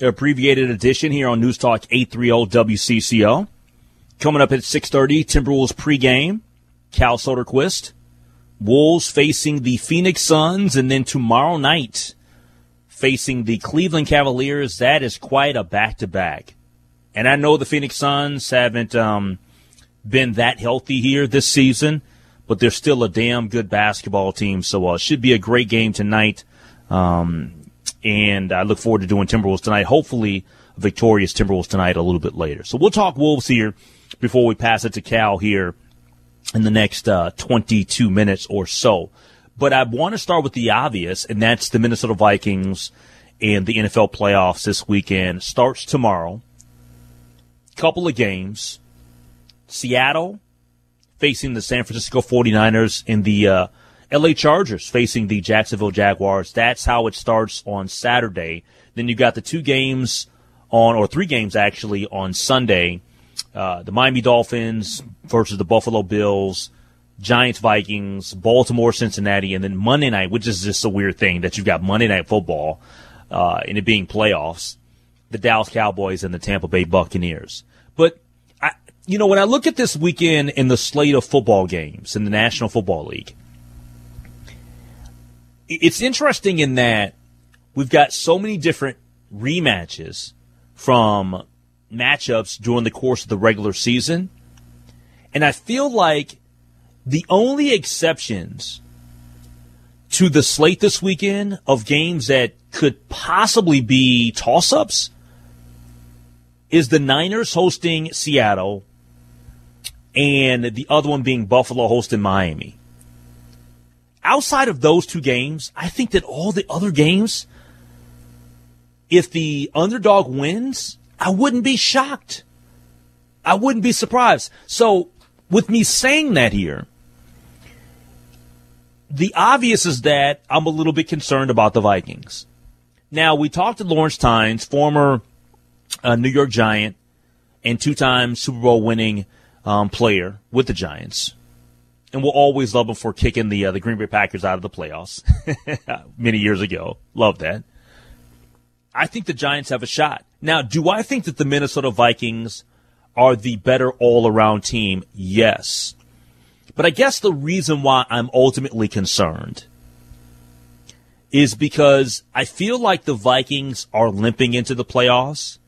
abbreviated edition here on News Talk 830 WCCO. Coming up at 6.30, Timberwolves pregame, Cal Soderquist. Wolves facing the Phoenix Suns, and then tomorrow night facing the Cleveland Cavaliers. That is quite a back-to-back. And I know the Phoenix Suns haven't um, been that healthy here this season, but they're still a damn good basketball team. So uh, it should be a great game tonight. Um, and I look forward to doing Timberwolves tonight. Hopefully, victorious Timberwolves tonight a little bit later. So we'll talk Wolves here before we pass it to Cal here in the next uh, 22 minutes or so. But I want to start with the obvious, and that's the Minnesota Vikings and the NFL playoffs this weekend. Starts tomorrow. Couple of games. Seattle facing the San Francisco 49ers in the uh, LA Chargers facing the Jacksonville Jaguars. That's how it starts on Saturday. Then you got the two games on, or three games actually, on Sunday uh, the Miami Dolphins versus the Buffalo Bills, Giants, Vikings, Baltimore, Cincinnati, and then Monday night, which is just a weird thing that you've got Monday night football uh, and it being playoffs, the Dallas Cowboys and the Tampa Bay Buccaneers. But I, you know, when I look at this weekend in the slate of football games in the National Football League, it's interesting in that we've got so many different rematches from matchups during the course of the regular season. And I feel like the only exceptions to the slate this weekend of games that could possibly be toss ups is the Niners hosting Seattle and the other one being Buffalo hosting Miami. Outside of those two games, I think that all the other games, if the underdog wins, I wouldn't be shocked. I wouldn't be surprised. So, with me saying that here, the obvious is that I'm a little bit concerned about the Vikings. Now, we talked to Lawrence Tynes, former uh, New York Giant and two time Super Bowl winning um, player with the Giants. And we'll always love him for kicking the uh, the Green Bay Packers out of the playoffs many years ago. Love that. I think the Giants have a shot. Now, do I think that the Minnesota Vikings are the better all around team? Yes. But I guess the reason why I'm ultimately concerned is because I feel like the Vikings are limping into the playoffs.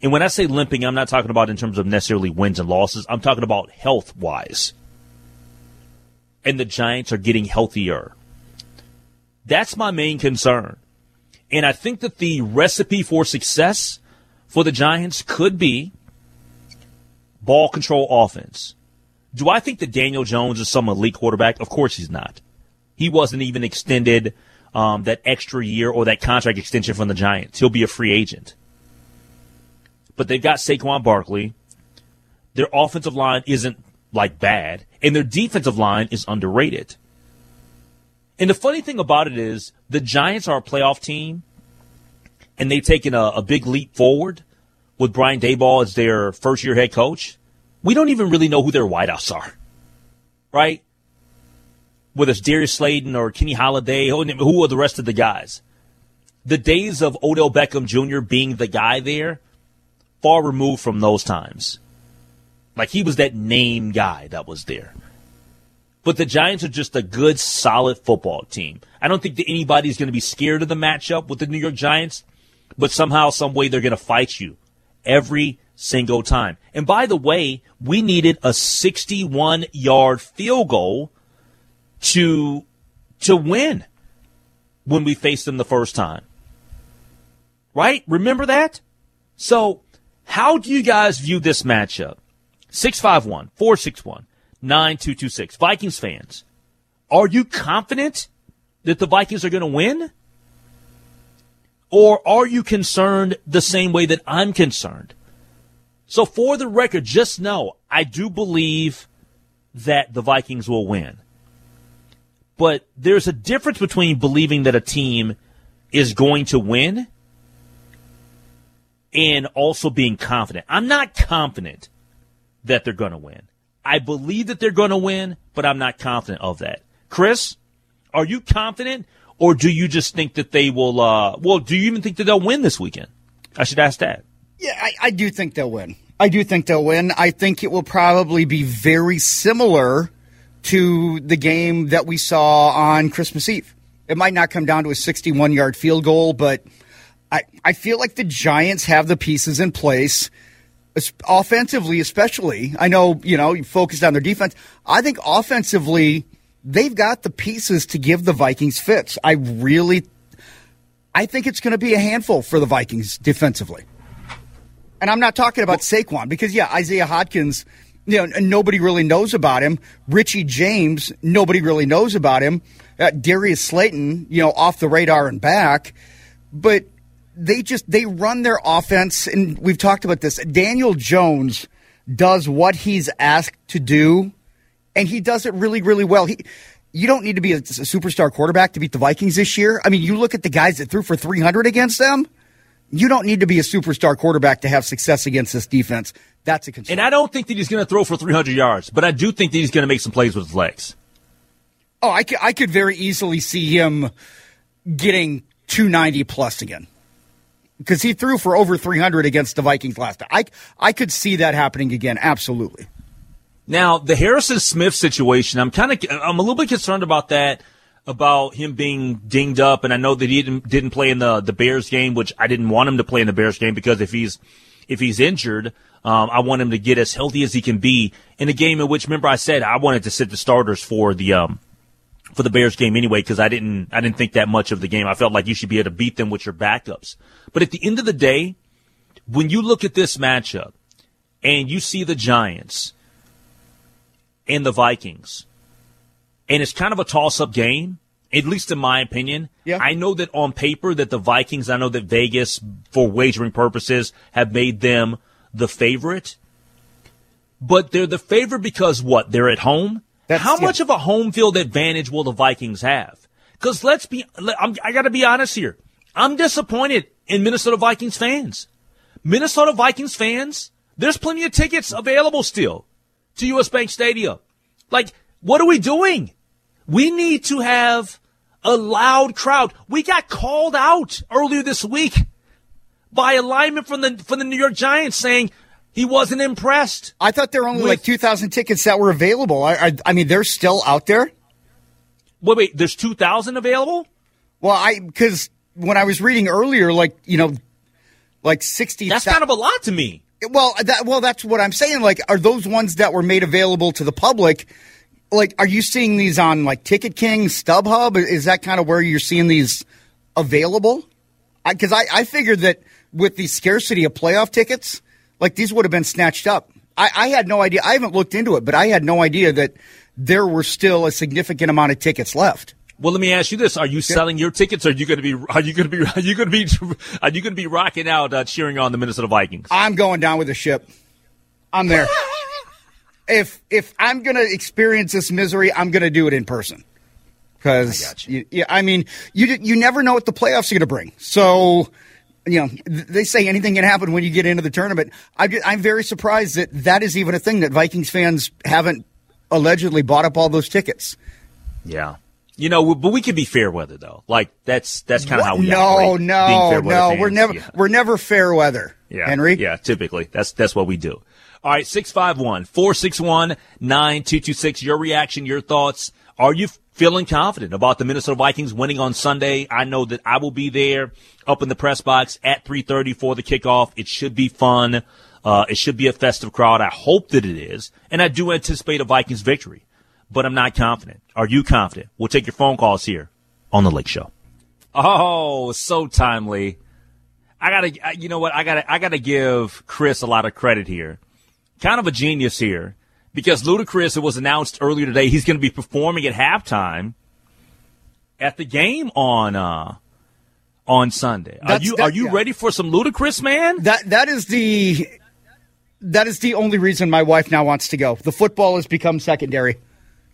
And when I say limping, I'm not talking about in terms of necessarily wins and losses. I'm talking about health wise. And the Giants are getting healthier. That's my main concern. And I think that the recipe for success for the Giants could be ball control offense. Do I think that Daniel Jones is some elite quarterback? Of course he's not. He wasn't even extended um, that extra year or that contract extension from the Giants. He'll be a free agent. But they've got Saquon Barkley. Their offensive line isn't like bad, and their defensive line is underrated. And the funny thing about it is the Giants are a playoff team and they've taken a, a big leap forward with Brian Daboll as their first year head coach, we don't even really know who their wideouts are, right? Whether it's Darius Slayton or Kenny Golladay, who are the rest of the guys? The days of Odell Beckham Jr. being the guy there, far removed from those times. Like he was that name guy that was there. But the Giants are just a good, solid football team. I don't think that anybody's going to be scared of the matchup with the New York Giants but somehow, some way, they're going to fight you every single time. And by the way, we needed a 61 yard field goal to to win when we faced them the first time. Right? Remember that? So, how do you guys view this matchup? 651 461 9226. Vikings fans, are you confident that the Vikings are going to win? Or are you concerned the same way that I'm concerned? So, for the record, just know I do believe that the Vikings will win. But there's a difference between believing that a team is going to win and also being confident. I'm not confident that they're going to win. I believe that they're going to win, but I'm not confident of that. Chris, are you confident or do you just think that they will, uh, well, do you even think that they'll win this weekend? I should ask that. Yeah, I, I do think they'll win. I do think they'll win. I think it will probably be very similar to the game that we saw on Christmas Eve. It might not come down to a 61 yard field goal, but I, I feel like the Giants have the pieces in place, offensively, especially. I know, you know, you focused on their defense. I think offensively, they've got the pieces to give the Vikings fits. I really, I think it's going to be a handful for the Vikings defensively. And I'm not talking about Saquon because, yeah, Isaiah Hodgins, you know, nobody really knows about him. Richie James, nobody really knows about him. Uh, Darius Slayton, you know, off the radar and back. But they just, they run their offense, and we've talked about this. Daniel Jones does what he's asked to do, and he does it really, really well. He, you don't need to be a, superstar quarterback to beat the Vikings this year. I mean, you look at the guys that threw for 300 against them you don't need to be a superstar quarterback to have success against this defense. That's a concern. And I don't think that he's going to throw for 300 yards, but I do think that he's going to make some plays with his legs. Oh, I could, I could very easily see him getting 290 plus again. Because he threw for over 300 against the Vikings last time. I, I could see that happening again, absolutely. Now, the Harrison Smith situation, I'm kind of, I'm a little bit concerned about that about him being dinged up, and I know that he didn't, didn't play in the the Bears game, which I didn't want him to play in the Bears game because if he's if he's injured, um, I want him to get as healthy as he can be in a game in which, remember, I said I wanted to sit the starters for the um, for the Bears game anyway because I didn't I didn't think that much of the game. I felt like you should be able to beat them with your backups. But at the end of the day, when you look at this matchup and you see the Giants and the Vikings and it's kind of a toss up game, at least in my opinion. Yeah. I know that on paper that the Vikings, I know that Vegas, for wagering purposes, have made them the favorite. But they're the favorite because what? They're at home? That's, How yeah. much of a home field advantage will the Vikings have? Because let's be, I'm, I got to be honest here. I'm disappointed in Minnesota Vikings fans. Minnesota Vikings fans, there's plenty of tickets available still to US Bank Stadium. Like, what are we doing? We need to have a loud crowd. We got called out earlier this week by a lineman from the from the New York Giants saying he wasn't impressed. I thought there were only With- like 2,000 tickets that were available. I, I, I mean, they're still out there. Wait, wait, there's two thousand available. Well, I, because when I was reading earlier, like, you know, like 60. That's kind of a lot to me. Well, that well, that's what I'm saying. Like, are those ones that were made available to the public? Like, are you seeing these on like Ticket King, StubHub? Is that kind of where you're seeing these available? Because I, I, figured that with the scarcity of playoff tickets, like these would have been snatched up. I, I had no idea. I haven't looked into it, but I had no idea that there were still a significant amount of tickets left. Well, let me ask you this: Are you selling your tickets? Or are you going to be? Are you going to be? Are you going to be? Are you going to be rocking out, uh, cheering on the Minnesota Vikings? I'm going down with the ship. I'm there. if if I'm going to experience this misery, I'm going to do it in person. Because I got you. yeah, I mean, you you never know what the playoffs are going to bring. So, you know, they say anything can happen when you get into the tournament. I, I'm very surprised that that is even a thing that Vikings fans haven't allegedly bought up all those tickets. Yeah. You know, but we can be fair weather though. Like that's that's kind of how we are. no, operate, no, no. fans. We're never Yeah. we're never fair weather, Yeah. Henry. Yeah, typically. That's that's what we do. All right, 651 461 9226. Your reaction, your thoughts. Are you feeling confident about the Minnesota Vikings winning on Sunday? I know that I will be there up in the press box at 3:30 for the kickoff. It should be fun. Uh, it should be a festive crowd. I hope that it is, and I do anticipate a Vikings victory. but I'm not confident. Are you confident? We'll take your phone calls here on the Lake Show. Oh, so timely. I gotta, you know what? I gotta, I gotta give Chris a lot of credit here. Kind of a genius here because Ludacris, it was announced earlier today, he's going to be performing at halftime at the game on, uh, on Sunday. Are you, that- are you yeah. ready for some Ludacris, man? That that is the that is the only reason my wife now wants to go. The football has become secondary.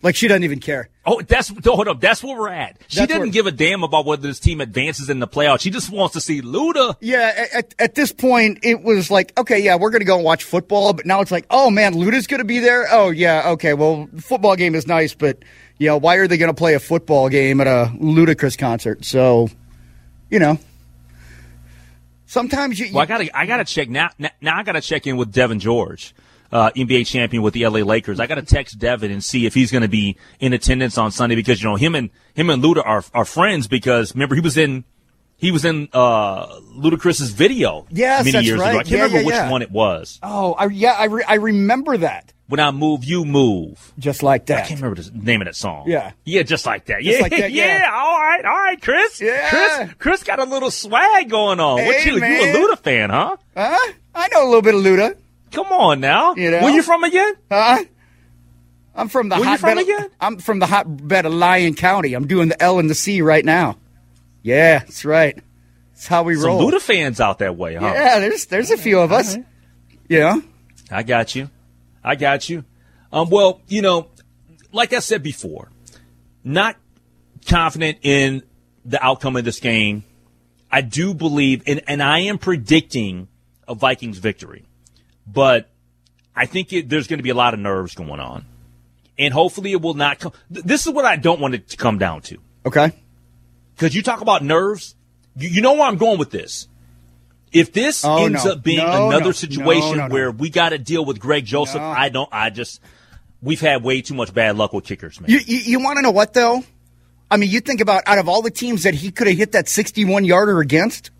Like she doesn't even care. Oh, that's hold up. That's where we're at. She That's didn't give a damn about whether this team advances in the playoffs. She just wants to see Luda. Yeah, at, at this point, it was like, okay, yeah, we're going to go and watch football. But now it's like, oh, man, Luda's going to be there? Oh, yeah, okay, well, the football game is nice, but, you know, why are they going to play a football game at a Ludacris concert? So, you know, sometimes you. Well, I gotta, I gotta check now. Now, now I gotta check in with Devean George, uh, NBA champion with the LA Lakers. I gotta text Devean and see if he's going to be in attendance on Sunday because you know him and him and Luda are are friends because remember he was in. He was in uh, Ludacris's video Yes, many years right. ago. I can't Yeah, remember yeah, which yeah. one it was. oh, I, yeah, I, re- I remember that. When I move, you move. Just like that. I can't remember the name of that song. Yeah. Yeah, just like that. Just yeah, like that, yeah. All right, all right, Chris. Yeah. Chris, Chris got a little swag going on. what Hey, you, you man. a Luda fan, huh? Huh? I know a little bit of Luda. Come on now. You know? Where you from again? Huh? I'm from the Where you from. Of, again? I'm from the hotbed of Lyon County. I'm doing the L and the C right now. Yeah, that's right. That's how we Some roll. Luda fans out that way, huh? Yeah, there's there's a few of us. You know? I got you. I got you. Um, well, you know, like I said before, not confident in the outcome of this game. I do believe, and, and I am predicting a Vikings victory, but I think it, there's going to be a lot of nerves going on, and hopefully it will not come. th- This is what I don't want it to come down to Okay. because you talk about nerves. You, you know where I'm going with this. If this Oh, ends no. up being No, another no. situation where we got to deal with Greg Joseph. I don't. I just we've had way too much bad luck with kickers, man. You you, you want to know what though? I mean, you think about out of all the teams that he could have hit that 61 yarder against,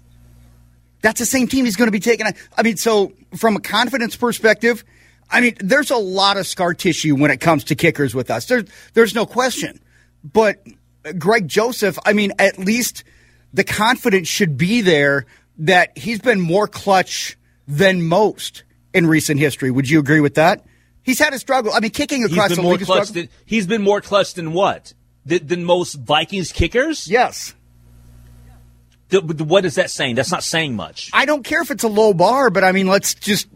that's the same team he's going to be taking. I mean, so from a confidence perspective, I mean, there's a lot of scar tissue when it comes to kickers with us. There's there's no question. But Greg Joseph, I mean, at least the confidence should be there that he's been more clutch than most in recent history. Would you agree with that? He's had a struggle. I mean, kicking across the league clutch than he's been more clutch than what than, than most Vikings kickers. Yes. What is that saying? That's not saying much. I don't care if it's a low bar, but I mean, let's just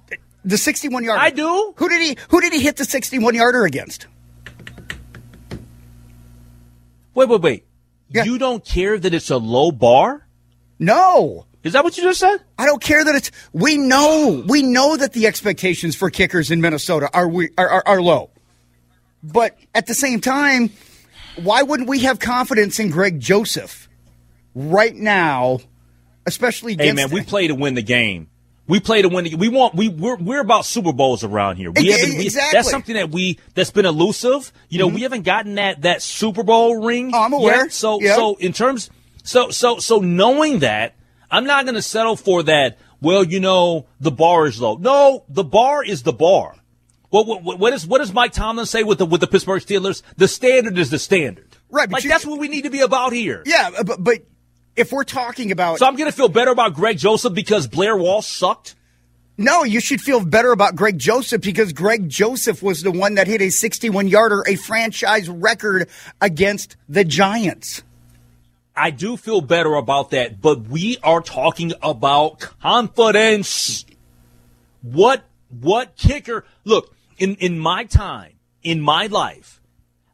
the 61 yarder. I do. Who did he? Who did he hit the 61 yarder against? Wait, wait, wait. Yeah. You don't care that it's a low bar? No, Is that what you just said? I don't care that it's. We know, we know that the expectations for kickers in Minnesota are we are, are, are low, but at the same time, why wouldn't we have confidence in Greg Joseph right now, especially Hey man, we play to win the game. We play to win the game. We want we we're, we're about Super Bowls around here. We Ex- haven't we, exactly. that's something that we that's been elusive. You know, mm-hmm. we haven't gotten that that Super Bowl ring. Oh, I'm aware. Yet. So Yeah. so in terms so so so knowing that, I'm not going to settle for that. Well, you know, the bar is low. No, the bar is the bar. What, what, what is what does Mike Tomlin say with the with the Pittsburgh Steelers? The standard is the standard. Right, but Like you- that's what we need to be about here. yeah, but but if we're talking about So I'm going to feel better about Greg Joseph because Blair Walsh sucked. No, you should feel better about Greg Joseph because Greg Joseph was the one that hit a 61 yarder, a franchise record against the Giants. I do feel better about that, but we are talking about confidence. What what kicker? Look, in in my time, in my life,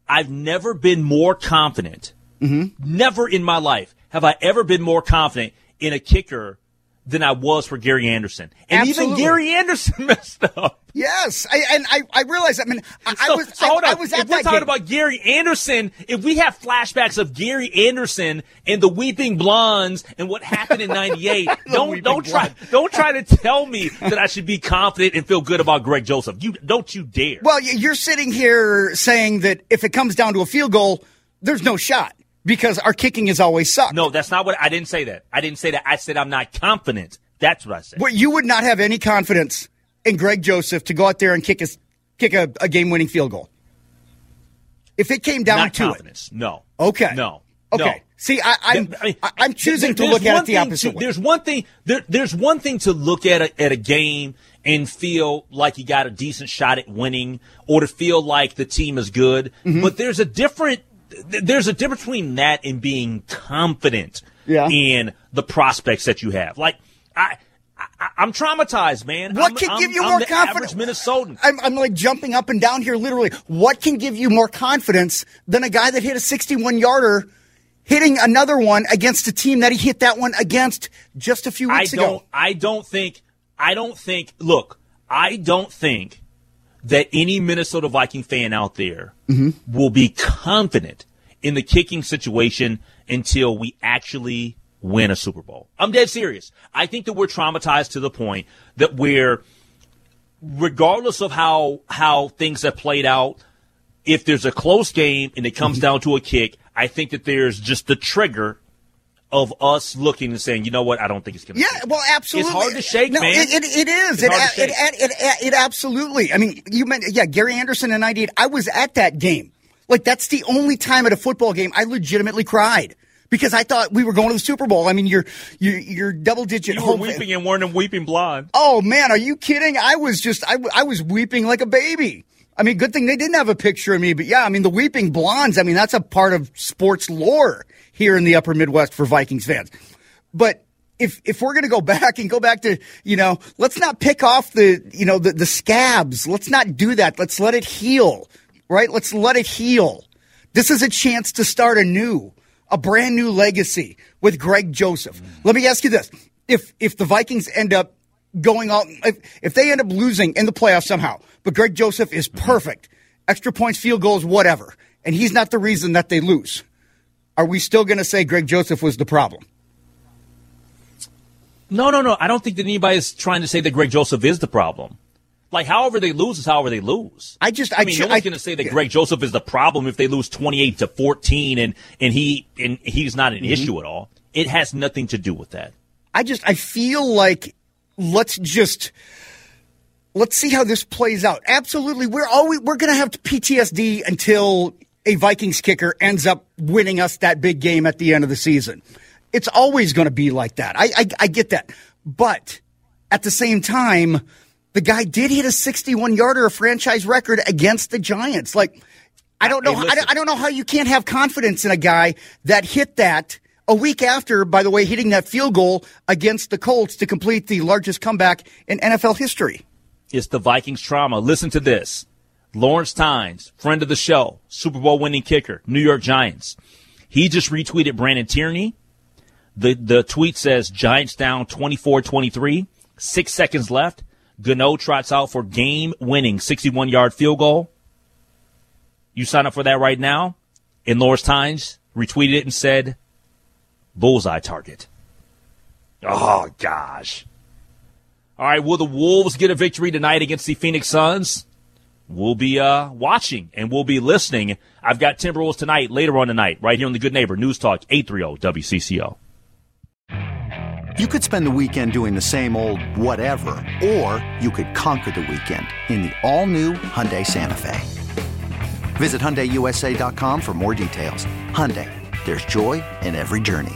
I've never been more confident. Never in my life have I ever been more confident in a kicker than I was for Gary Anderson. And even Gary Anderson messed up. Yes, I, and I, I realize. I mean, I, I was, so I, hold I on. was if at we're that talking game. about Gary Anderson, if we have flashbacks of Gary Anderson and the Weeping Blondes and what happened in '98, don't don't try Blondes. don't try to tell me that I should be confident and feel good about Greg Joseph. You don't you dare. well, you're sitting here saying that if it comes down to a field goal, there's no shot because our kicking has always sucked. no, that's not what I didn't say. That I didn't say that. I said I'm not confident. That's what I said. But you would not have any confidence in Greg Joseph to go out there and kick a kick a, a game winning field goal. If it came down Not to confidence. it. No. Okay. No. Okay. No. See, I, I'm I mean, I, I'm choosing there- to look at it the opposite to- way. There's one thing. There, there's one thing to look at a, at a game and feel like you got a decent shot at winning, or to feel like the team is good. Mm-hmm. But there's a different. Th- There's a difference between that and being confident Yeah. in the prospects that you have. Like I. I, I'm traumatized, man. What I'm- can I'm- give you I'm more confidence? Minnesotan. I'm, I'm like jumping up and down here, literally. What can give you more confidence than a guy that hit a 61 yarder hitting another one against a team that he hit that one against just a few I weeks don't. ago? I don't think. I don't think. Look, I don't think that any Minnesota Viking fan out there Mm-hmm. will be confident in the kicking situation until we actually win a Super Bowl. I'm dead serious. I think that we're traumatized to the point that we're, regardless of how how things have played out, if there's a close game and it comes down to a kick, I think that there's just the trigger of us looking and saying, you know what, I don't think it's going to. Yeah, well, absolutely. It's hard to shake, no, man. It, it, it is. It, it, it, it, absolutely. I mean, you meant, yeah, Gary Anderson and I did. I was at that game. Like, that's the only time at a football game I legitimately cried because I thought we were going to the Super Bowl. I mean, you're, you're, you're double digit You were home. weeping and weren't weeping blonde. Oh man, are you kidding? I was just I, I was weeping like a baby. I mean, good thing they didn't have a picture of me, but yeah, I mean the weeping blondes. I mean that's a part of sports lore here in the Upper Midwest for Vikings fans. But if if we're gonna go back and go back to you know, let's not pick off the you know the the scabs. Let's not do that. Let's let it heal. Right? Let's let it heal. This is a chance to start anew, a brand new legacy with Greg Joseph. Let me ask you this: if if the Vikings end up going out, if, if they end up losing in the playoffs somehow, but Greg Joseph is perfect, extra points, field goals, whatever, and he's not the reason that they lose, are we still going to say Greg Joseph was the problem? No, no, no. I don't think that anybody is trying to say that Greg Joseph is the problem. Like, however they lose is however they lose. I just- I, I mean, ju- no one's going to say that Greg Joseph is the problem if they lose twenty-eight to fourteen, and and he and he's not an Mm-hmm. issue at all. It has nothing to do with that. I just I feel like let's just let's see how this plays out. Absolutely, we're always we're going to have PTSD until a Vikings kicker ends up winning us that big game at the end of the season. It's always going to be like that. I, I I get that, but at the same time, the guy did hit a 61 yarder, a franchise record against the Giants. Like I don't know. Hey, I, don't- I don't know how you can't have confidence in a guy that hit that a week after, by the way, hitting that field goal against the Colts to complete the largest comeback in NFL history. It's the Vikings trauma. Listen to this. Lawrence Tynes, friend of the show, Super Bowl winning kicker, New York Giants. He just retweeted Brandon Tierney. The the tweet says Giants down 24-23, 6 seconds left. Gano trots out for game winning 61 yard field goal. You sign up for that right now. And Lawrence Tynes retweeted it and said, bullseye target. Oh gosh. All right, will the Wolves get a victory tonight against the Phoenix Suns? We'll be uh, watching and we'll be listening. I've got Timberwolves tonight, later on tonight, right here on the Good Neighbor News Talk 830 WCCO. You could spend the weekend doing the same old whatever, or you could conquer the weekend in the all-new Hyundai Santa Fe. Visit HyundaiUSA.com for more details. Hyundai, there's joy in every journey.